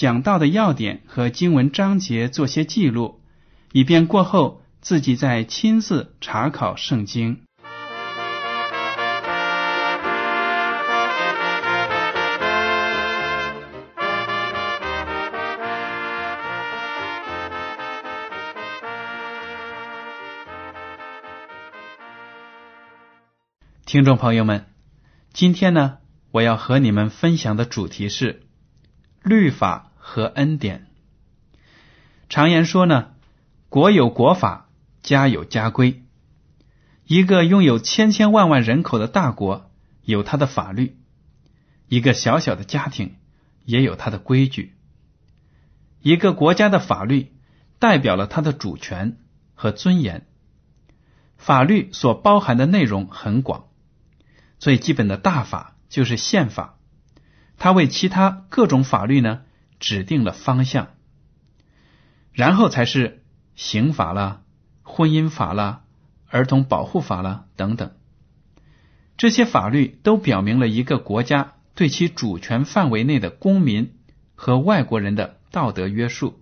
讲到的要点和经文章节做些记录，以便过后自己再亲自查考圣经。听众朋友们，今天呢，我要和你们分享的主题是律法和恩典。常言说呢，国有国法，家有家规。一个拥有千千万万人口的大国有它的法律，一个小小的家庭也有它的规矩。一个国家的法律代表了它的主权和尊严。法律所包含的内容很广。最基本的大法就是宪法，它为其他各种法律呢指定了方向，然后才是刑法了、婚姻法了、儿童保护法了等等。这些法律都表明了一个国家对其主权范围内的公民和外国人的道德约束。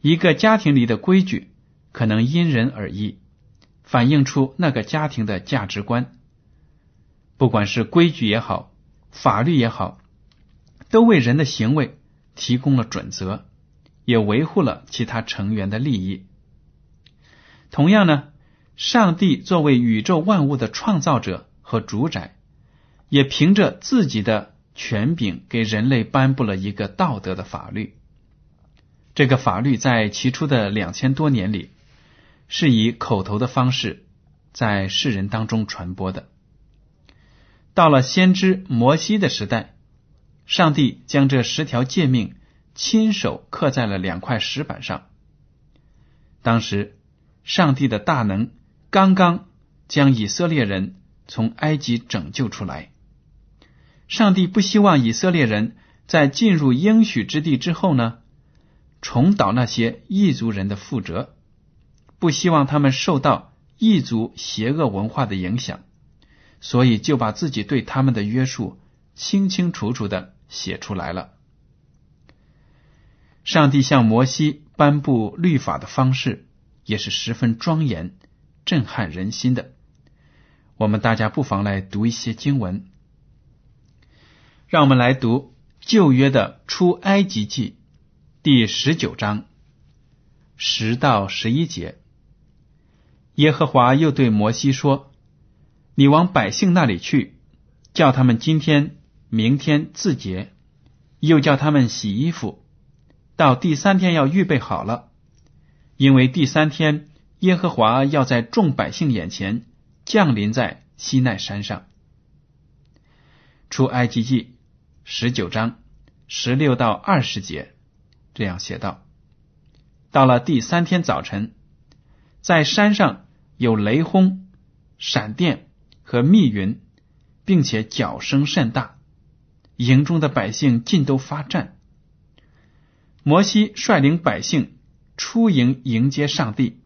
一个家庭里的规矩可能因人而异，反映出那个家庭的价值观。不管是规矩也好，法律也好，都为人的行为提供了准则，也维护了其他成员的利益。同样呢，上帝作为宇宙万物的创造者和主宰，也凭着自己的权柄给人类颁布了一个道德的法律。这个法律在起初的两千多年里，是以口头的方式在世人当中传播的。到了先知摩西的时代，上帝将这十条诫命亲手刻在了两块石板上。当时，上帝的大能刚刚将以色列人从埃及拯救出来。上帝不希望以色列人在进入应许之地之后呢，重蹈那些异族人的覆辙，不希望他们受到异族邪恶文化的影响。所以就把自己对他们的约束清清楚楚的写出来了。上帝向摩西颁布律法的方式也是十分庄严、震撼人心的。我们大家不妨来读一些经文。让我们来读旧约的出埃及记第十九章十到十一节。耶和华又对摩西说。你往百姓那里去，叫他们今天、明天自洁，又叫他们洗衣服，到第三天要预备好了，因为第三天耶和华要在众百姓眼前降临在西奈山上。出埃及记十九章十六到二十节这样写道：到了第三天早晨，在山上有雷轰、闪电。和密云，并且脚声甚大，营中的百姓尽都发战。摩西率领百姓出营迎接上帝，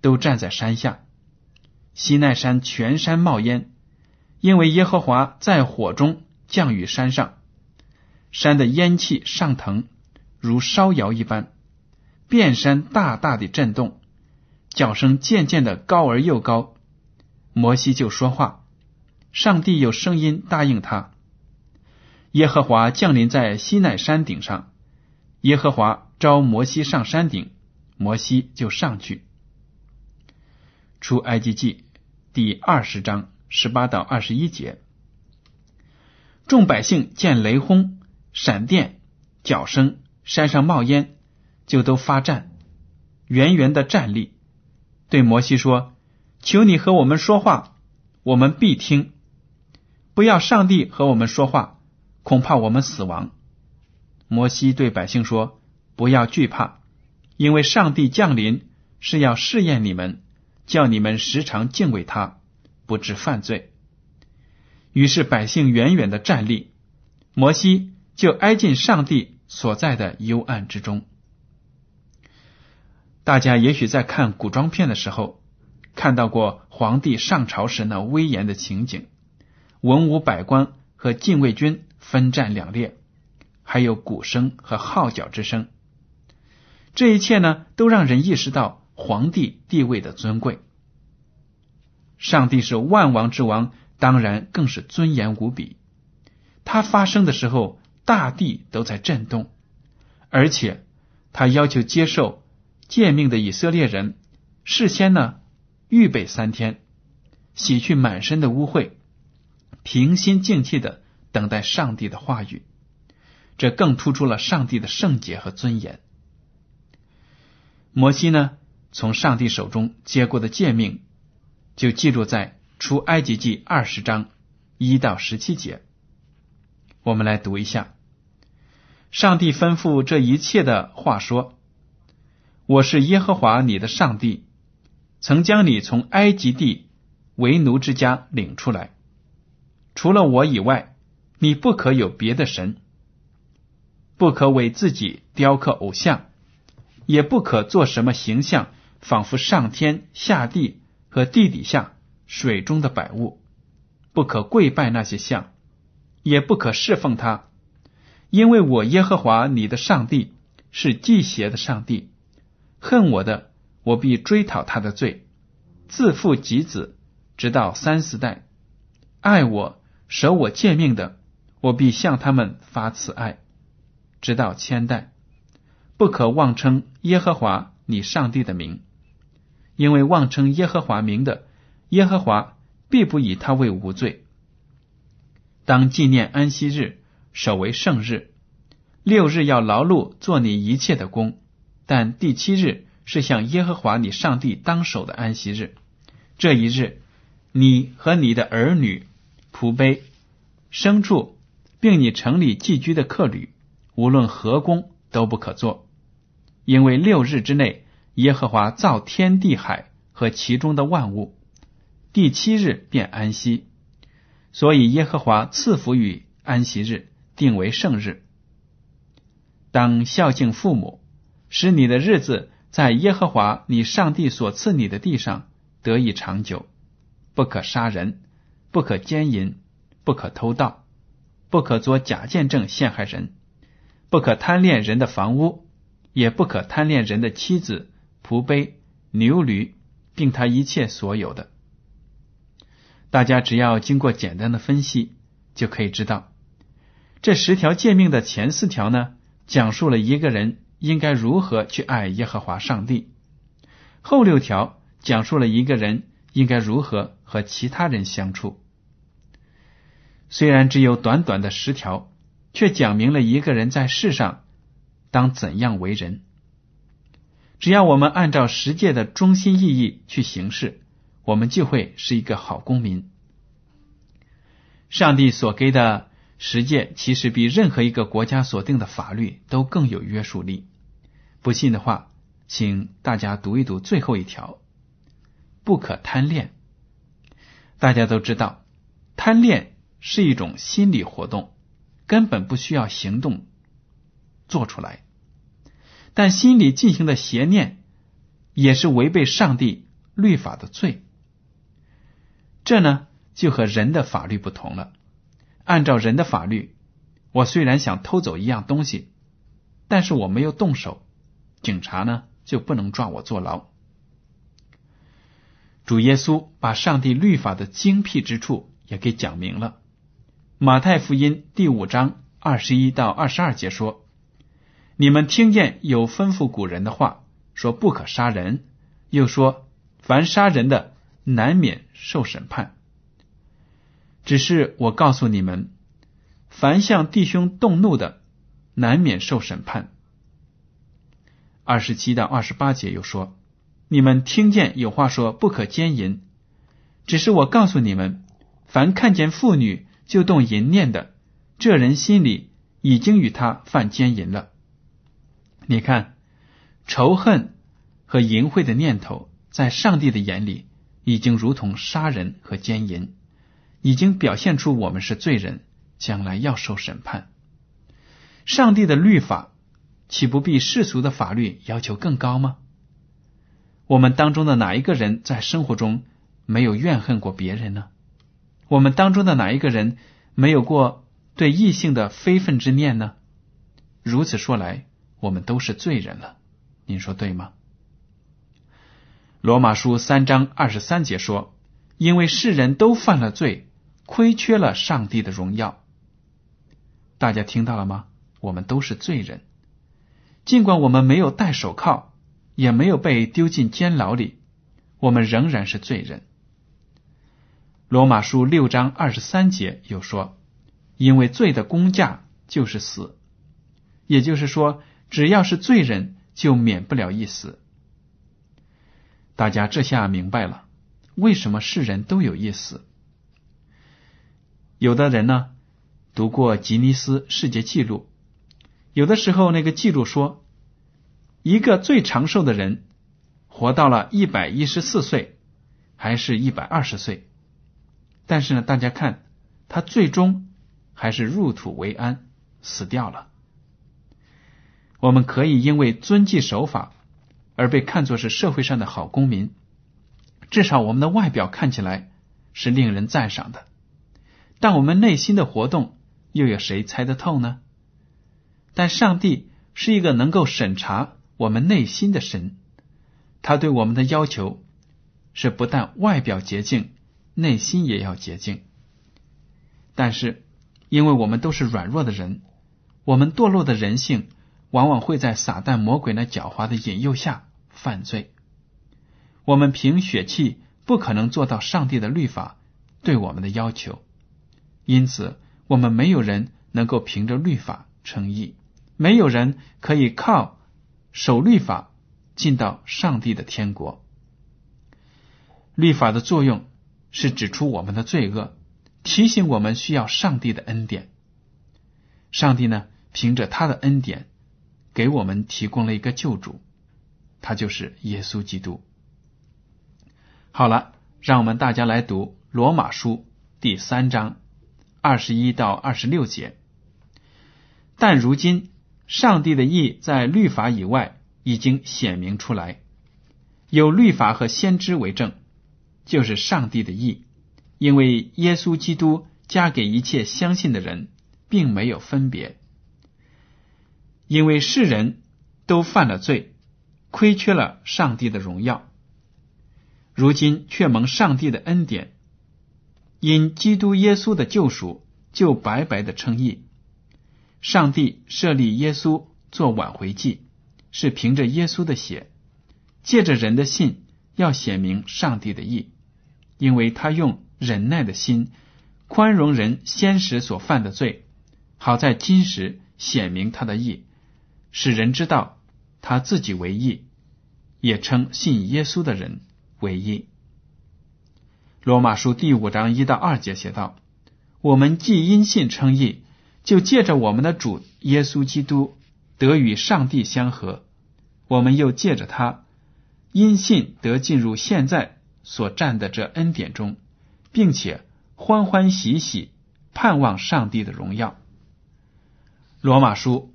都站在山下。西奈山全山冒烟，因为耶和华在火中降雨山上，山的烟气上腾，如烧窑一般，遍山大大的震动，叫声渐渐的高而又高。摩西就说话，上帝有声音答应他。耶和华降临在西奈山顶上，耶和华召摩西上山顶，摩西就上去。出埃及记第二十章十八到二十一节，众百姓见雷轰、闪电、脚声，山上冒烟，就都发战，圆圆的站立，对摩西说：“求你和我们说话，我们必听；不要上帝和我们说话，恐怕我们死亡。”摩西对百姓说：“不要惧怕，因为上帝降临是要试验你们。”叫你们时常敬畏他，不致犯罪。于是百姓远远的站立，摩西就挨近上帝所在的幽暗之中。大家也许在看古装片的时候，看到过皇帝上朝时那威严的情景，文武百官和禁卫军分站两列，还有鼓声和号角之声。这一切呢，都让人意识到。皇帝地位的尊贵，上帝是万王之王，当然更是尊严无比。他发生的时候，大地都在震动，而且他要求接受诫命的以色列人事先呢预备三天，洗去满身的污秽，平心静气的等待上帝的话语。这更突出了上帝的圣洁和尊严。摩西呢？从上帝手中接过的诫命，就记录在出埃及记二十章一到十七节。我们来读一下：上帝吩咐这一切的话说：“我是耶和华你的上帝，曾将你从埃及地为奴之家领出来。除了我以外，你不可有别的神，不可为自己雕刻偶像，也不可做什么形象。”仿佛上天下地和地底下水中的百物，不可跪拜那些像，也不可侍奉他，因为我耶和华你的上帝是祭邪的上帝，恨我的，我必追讨他的罪，自父及子，直到三四代；爱我舍我贱命的，我必向他们发慈爱，直到千代。不可妄称耶和华你上帝的名。因为妄称耶和华名的，耶和华必不以他为无罪。当纪念安息日，守为圣日。六日要劳碌做你一切的工，但第七日是向耶和华你上帝当守的安息日。这一日，你和你的儿女、仆婢、牲畜，并你城里寄居的客旅，无论何工都不可做，因为六日之内。耶和华造天地海和其中的万物，第七日便安息，所以耶和华赐福于安息日，定为圣日。当孝敬父母，使你的日子在耶和华你上帝所赐你的地上得以长久。不可杀人，不可奸淫，不可偷盗，不可作假见证陷害人，不可贪恋人的房屋，也不可贪恋人的妻子。仆碑、牛驴，并他一切所有的，大家只要经过简单的分析，就可以知道，这十条诫命的前四条呢，讲述了一个人应该如何去爱耶和华上帝；后六条讲述了一个人应该如何和其他人相处。虽然只有短短的十条，却讲明了一个人在世上当怎样为人。只要我们按照十诫的中心意义去行事，我们就会是一个好公民。上帝所给的十诫其实比任何一个国家所定的法律都更有约束力。不信的话，请大家读一读最后一条：不可贪恋。大家都知道，贪恋是一种心理活动，根本不需要行动做出来。但心里进行的邪念，也是违背上帝律法的罪。这呢，就和人的法律不同了。按照人的法律，我虽然想偷走一样东西，但是我没有动手，警察呢就不能抓我坐牢。主耶稣把上帝律法的精辟之处也给讲明了。马太福音第五章二十一到二十二节说。你们听见有吩咐古人的话，说不可杀人，又说凡杀人的难免受审判。只是我告诉你们，凡向弟兄动怒的，难免受审判。二十七到二十八节又说，你们听见有话说不可奸淫，只是我告诉你们，凡看见妇女就动淫念的，这人心里已经与他犯奸淫了。你看，仇恨和淫秽的念头，在上帝的眼里，已经如同杀人和奸淫，已经表现出我们是罪人，将来要受审判。上帝的律法岂不比世俗的法律要求更高吗？我们当中的哪一个人在生活中没有怨恨过别人呢？我们当中的哪一个人没有过对异性的非分之念呢？如此说来。我们都是罪人了，您说对吗？罗马书三章二十三节说：“因为世人都犯了罪，亏缺了上帝的荣耀。”大家听到了吗？我们都是罪人，尽管我们没有戴手铐，也没有被丢进监牢里，我们仍然是罪人。罗马书六章二十三节又说：“因为罪的工价就是死。”也就是说。只要是罪人，就免不了一死。大家这下明白了，为什么世人都有一死？有的人呢，读过吉尼斯世界纪录，有的时候那个记录说，一个最长寿的人活到了一百一十四岁，还是一百二十岁，但是呢，大家看他最终还是入土为安，死掉了。我们可以因为遵纪守法而被看作是社会上的好公民，至少我们的外表看起来是令人赞赏的。但我们内心的活动又有谁猜得透呢？但上帝是一个能够审查我们内心的神，他对我们的要求是不但外表洁净，内心也要洁净。但是，因为我们都是软弱的人，我们堕落的人性。往往会在撒旦魔鬼那狡猾的引诱下犯罪。我们凭血气不可能做到上帝的律法对我们的要求，因此我们没有人能够凭着律法称义，没有人可以靠守律法进到上帝的天国。律法的作用是指出我们的罪恶，提醒我们需要上帝的恩典。上帝呢，凭着他的恩典。给我们提供了一个救主，他就是耶稣基督。好了，让我们大家来读罗马书第三章二十一到二十六节。但如今，上帝的意在律法以外已经显明出来，有律法和先知为证，就是上帝的意，因为耶稣基督加给一切相信的人，并没有分别。因为世人都犯了罪，亏缺了上帝的荣耀，如今却蒙上帝的恩典，因基督耶稣的救赎，就白白的称义。上帝设立耶稣做挽回祭，是凭着耶稣的血，借着人的信，要显明上帝的意，因为他用忍耐的心宽容人先时所犯的罪，好在今时显明他的义。使人知道他自己为义，也称信耶稣的人为义。罗马书第五章一到二节写道：“我们既因信称义，就借着我们的主耶稣基督得与上帝相合；我们又借着他因信得进入现在所占的这恩典中，并且欢欢喜喜盼望上帝的荣耀。”罗马书。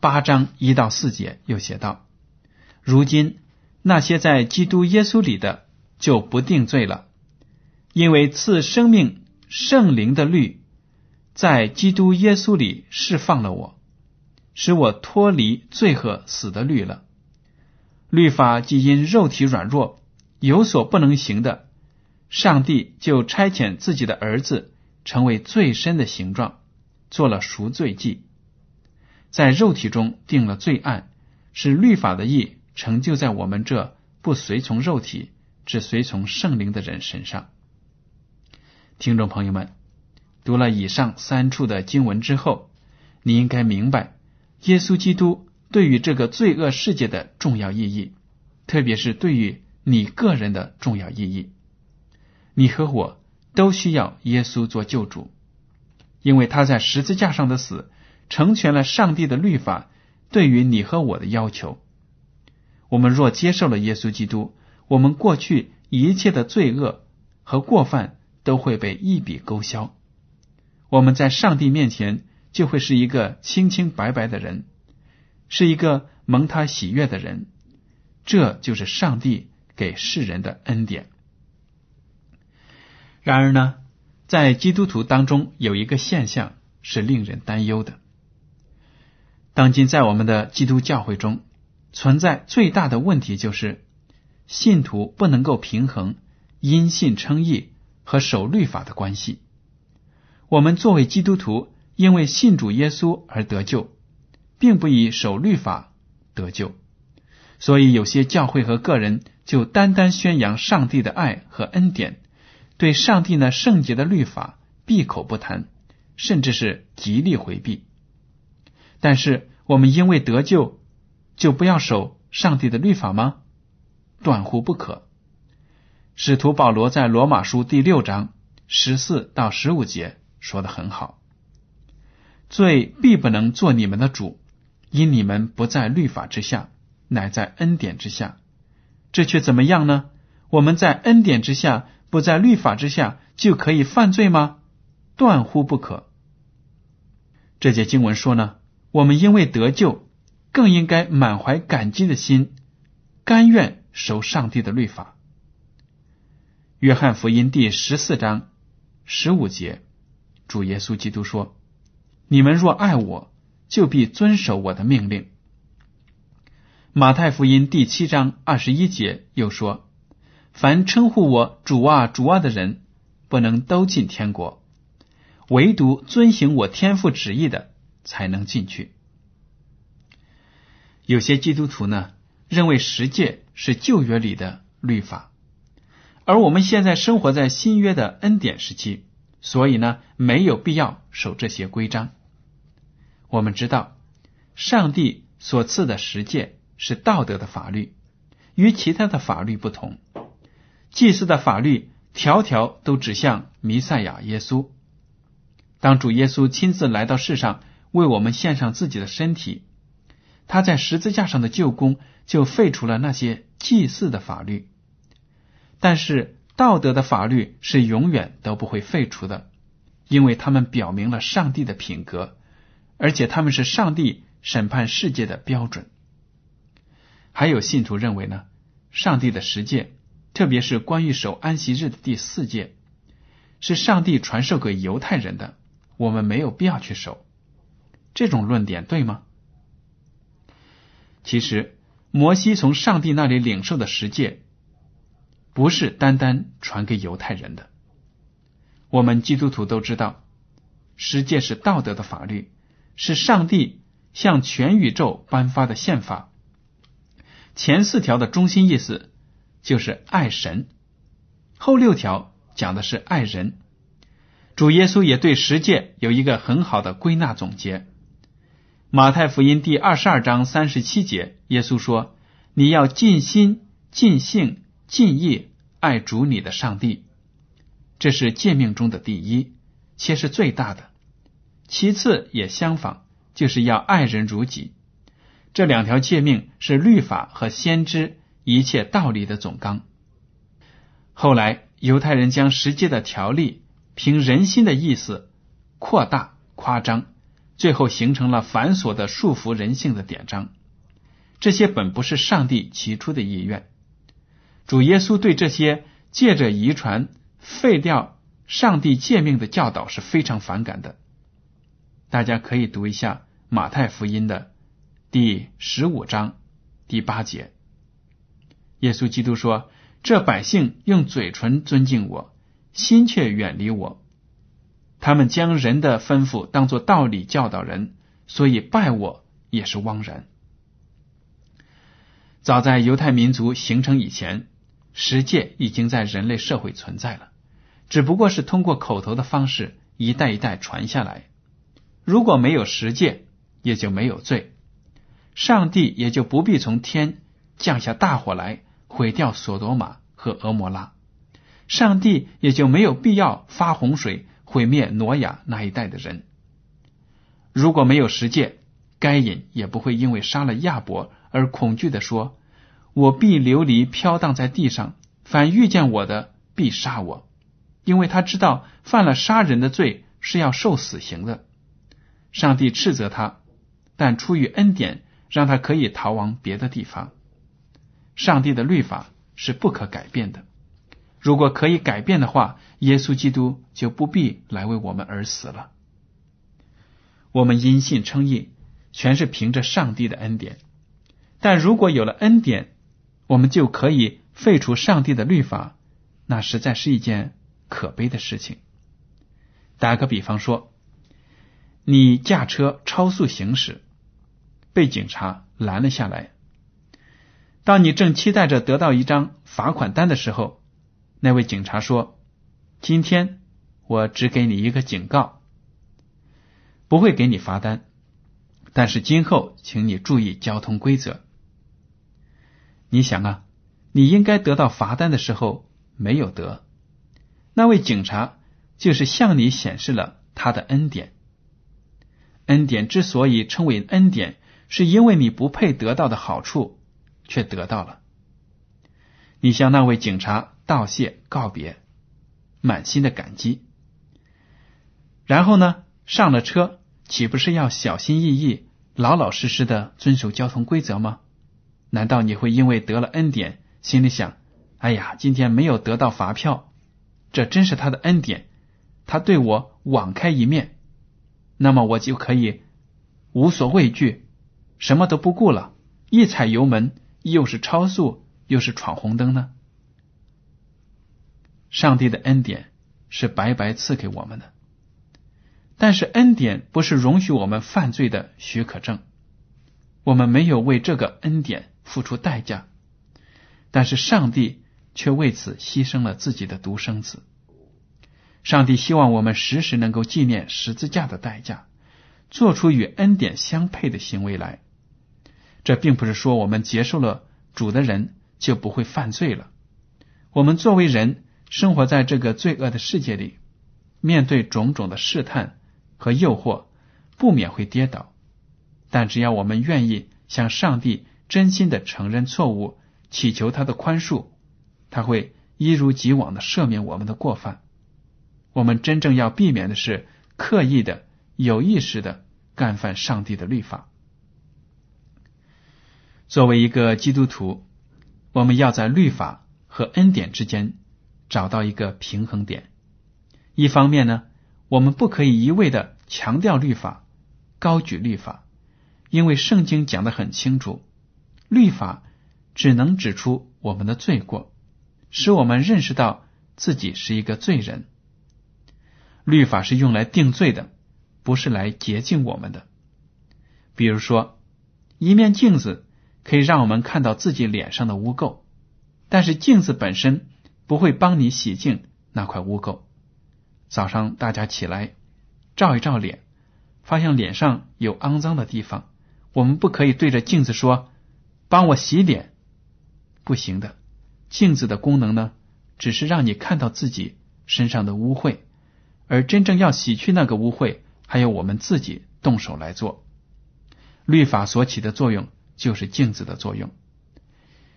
八章一到四节又写道：“如今那些在基督耶稣里的就不定罪了，因为赐生命圣灵的律在基督耶稣里释放了我，使我脱离罪和死的律了。律法既因肉体软弱有所不能行的，上帝就差遣自己的儿子成为最深的形状，做了赎罪祭。”在肉体中定了罪案，使律法的义成就在我们这不随从肉体、只随从圣灵的人身上。听众朋友们，读了以上三处的经文之后，你应该明白耶稣基督对于这个罪恶世界的重要意义，特别是对于你个人的重要意义。你和我都需要耶稣做救主，因为他在十字架上的死成全了上帝的律法对于你和我的要求。我们若接受了耶稣基督，我们过去一切的罪恶和过犯。都会被一笔勾销，我们在上帝面前就会是一个清清白白的人，是一个蒙他喜悦的人。这就是上帝给世人的恩典。然而呢，在基督徒当中有一个现象是令人担忧的。当今在我们的基督教会中存在最大的问题，就是信徒不能够平衡因信称义。和守律法的关系。我们作为基督徒，因为信主耶稣而得救，并不以守律法得救。所以，有些教会和个人就单单宣扬上帝的爱和恩典，对上帝呢圣洁的律法闭口不谈，甚至是极力回避。但是，我们因为得救，就不要守上帝的律法吗？断乎不可。使徒保罗在罗马书第六章十四到十五节说的很好：“罪必不能做你们的主，因你们不在律法之下，乃在恩典之下。这却怎么样呢？我们在恩典之下，不在律法之下，就可以犯罪吗？断乎不可。这节经文说呢，我们因为得救，更应该满怀感激的心，甘愿守上帝的律法。”约翰福音第十四章十五节，主耶稣基督说：“你们若爱我，就必遵守我的命令。”马太福音第七章二十一节又说：“凡称呼我主啊主啊的人，不能都进天国，唯独遵行我天父旨意的，才能进去。”有些基督徒呢，认为十诫是旧约里的律法。而我们现在生活在新约的恩典时期，所以呢，没有必要守这些规章。我们知道，上帝所赐的十诫是道德的法律，与其他的法律不同。祭祀的法律条条都指向弥赛亚耶稣。当主耶稣亲自来到世上，为我们献上自己的身体，他在十字架上的救功，就废除了那些祭祀的法律。但是道德的法律是永远都不会废除的，因为他们表明了上帝的品格，而且他们是上帝审判世界的标准。还有信徒认为呢，上帝的十诫，特别是关于守安息日的第四诫，是上帝传授给犹太人的，我们没有必要去守。这种论点对吗？其实，摩西从上帝那里领受的十诫。不是单单传给犹太人的，我们基督徒都知道，十诫是道德的法律，是上帝向全宇宙颁发的宪法。前四条的中心意思就是爱神，后六条讲的是爱人。主耶稣也对十诫有一个很好的归纳总结。马太福音第二十二章三十七节，耶稣说：“你要尽心、尽性。”尽意爱主你的上帝，这是诫命中的第一，且是最大的。其次也相仿，就是要爱人如己。这两条诫命是律法和先知一切道理的总纲。后来犹太人将实际的条例凭人心的意思扩大夸张，最后形成了繁琐的束缚人性的典章。这些本不是上帝起初的意愿。主耶稣对这些借着遗传废掉上帝诫命的教导是非常反感的。大家可以读一下马太福音的第十五章第八节。耶稣基督说：“这百姓用嘴唇尊敬我，心却远离我。他们将人的吩咐当作道理教导人，所以拜我也是枉然。早在犹太民族形成以前，十诫已经在人类社会存在了，只不过是通过口头的方式一代一代传下来。如果没有十诫，也就没有罪，上帝也就不必从天降下大火来毁掉索多玛和俄摩拉，上帝也就没有必要发洪水毁灭挪亚那一代的人。如果没有十诫，该隐也不会因为杀了亚伯。而恐惧的说：“我必流离飘荡在地上，凡遇见我的必杀我，因为他知道犯了杀人的罪是要受死刑的。上帝斥责他，但出于恩典，让他可以逃往别的地方。上帝的律法是不可改变的。如果可以改变的话，耶稣基督就不必来为我们而死了。我们因信称义，全是凭着上帝的恩典。”但如果有了恩典，我们就可以废除上帝的律法，那实在是一件可悲的事情。打个比方说，你驾车超速行驶，被警察拦了下来。当你正期待着得到一张罚款单的时候，那位警察说：“今天我只给你一个警告，不会给你罚单，但是今后请你注意交通规则。”你想啊，你应该得到罚单的时候没有得，那位警察就是向你显示了他的恩典。恩典之所以称为恩典，是因为你不配得到的好处却得到了。你向那位警察道谢告别，满心的感激。然后呢，上了车，岂不是要小心翼翼、老老实实的遵守交通规则吗？难道你会因为得了恩典，心里想：“哎呀，今天没有得到罚票，这真是他的恩典，他对我网开一面，那么我就可以无所畏惧，什么都不顾了，一踩油门，又是超速，又是闯红灯呢？”上帝的恩典是白白赐给我们的，但是恩典不是容许我们犯罪的许可证，我们没有为这个恩典。付出代价，但是上帝却为此牺牲了自己的独生子。上帝希望我们时时能够纪念十字架的代价，做出与恩典相配的行为来。这并不是说我们接受了主的人就不会犯罪了。我们作为人，生活在这个罪恶的世界里，面对种种的试探和诱惑，不免会跌倒。但只要我们愿意向上帝。真心的承认错误，祈求他的宽恕，他会一如既往的赦免我们的过犯。我们真正要避免的是刻意的、有意识的干犯上帝的律法。作为一个基督徒，我们要在律法和恩典之间找到一个平衡点。一方面呢，我们不可以一味的强调律法、高举律法，因为圣经讲的很清楚。律法只能指出我们的罪过，使我们认识到自己是一个罪人。律法是用来定罪的，不是来洁净我们的。比如说，一面镜子可以让我们看到自己脸上的污垢，但是镜子本身不会帮你洗净那块污垢。早上大家起来照一照脸，发现脸上有肮脏的地方，我们不可以对着镜子说。帮我洗脸，不行的。镜子的功能呢，只是让你看到自己身上的污秽，而真正要洗去那个污秽，还要我们自己动手来做。律法所起的作用就是镜子的作用。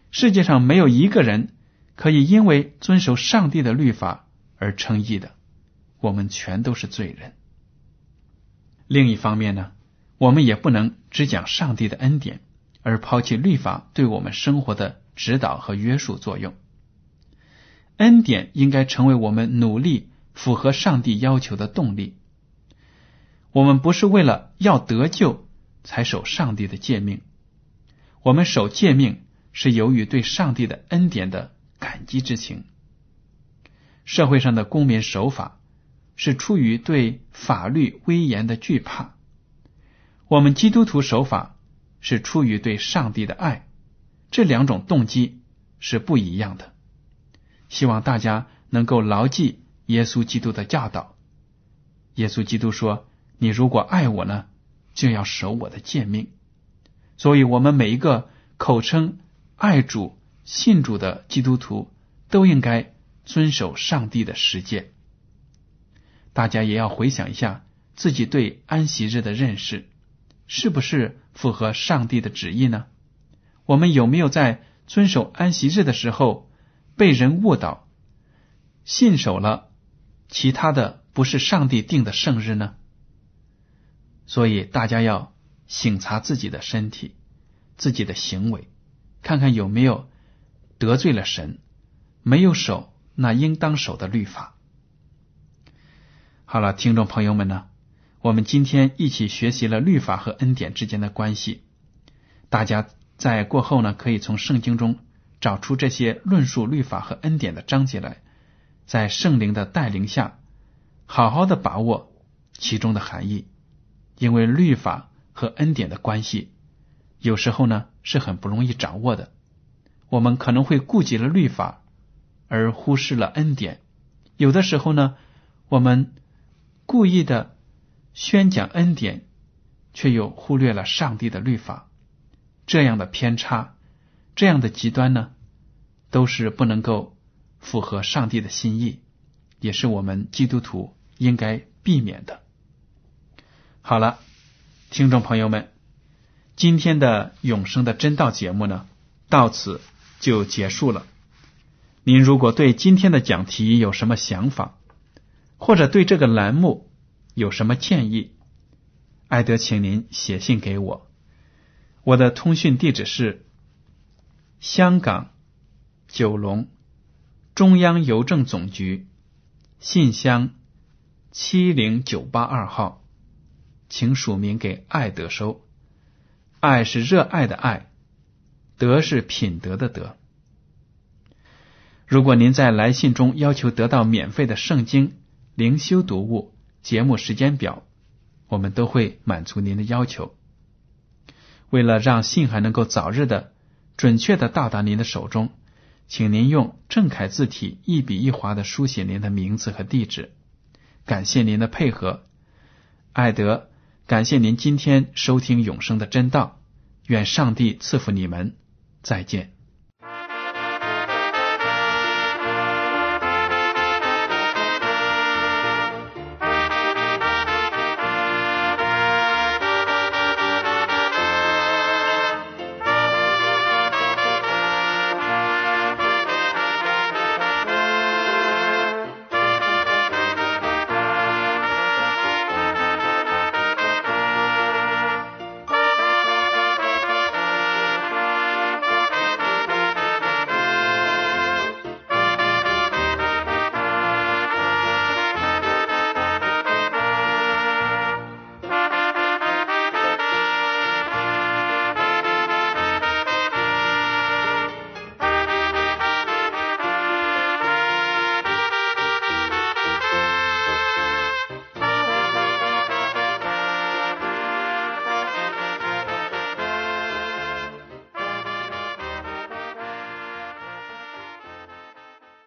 世界上没有一个人可以因为遵守上帝的律法而称义的，我们全都是罪人。另一方面呢，我们也不能只讲上帝的恩典。而抛弃律法对我们生活的指导和约束作用，恩典应该成为我们努力符合上帝要求的动力。我们不是为了要得救才守上帝的诫命，我们守诫命是由于对上帝的恩典的感激之情。社会上的公民守法是出于对法律威严的惧怕，我们基督徒守法。是出于对上帝的爱，这两种动机是不一样的。希望大家能够牢记耶稣基督的教导。耶稣基督说：“你如果爱我呢，就要守我的诫命。”所以，我们每一个口称爱主、信主的基督徒，都应该遵守上帝的实践。大家也要回想一下自己对安息日的认识，是不是符合上帝的旨意呢？我们有没有在遵守安息日的时候被人误导，信守了其他的不是上帝定的圣日呢？所以大家要省察自己的身体、自己的行为，看看有没有得罪了神，没有守那应当守的律法。好了，听众朋友们呢，我们今天一起学习了律法和恩典之间的关系。大家在过后呢，可以从圣经中找出这些论述律法和恩典的章节来，在圣灵的带领下，好好的把握其中的含义。因为律法和恩典的关系，有时候呢是很不容易掌握的。我们可能会顾及了律法，而忽视了恩典。有的时候呢，我们。故意的宣讲恩典，却又忽略了上帝的律法，这样的偏差，这样的极端呢，都是不能够符合上帝的心意，也是我们基督徒应该避免的。好了，听众朋友们，今天的永生的真道节目呢，到此就结束了。您如果对今天的讲题有什么想法？或者对这个栏目有什么建议？艾德，请您写信给我。我的通讯地址是香港九龙中央邮政总局信箱七零九八二号，请署名给爱德收。爱是热爱的爱，德是品德的德。如果您在来信中要求得到免费的圣经，灵修读物节目时间表，我们都会满足您的要求。为了让信函能够早日的、准确的到达您的手中，请您用正楷字体一笔一划的书写您的名字和地址。感谢您的配合，艾德。感谢您今天收听永生的真道。愿上帝赐福你们。再见。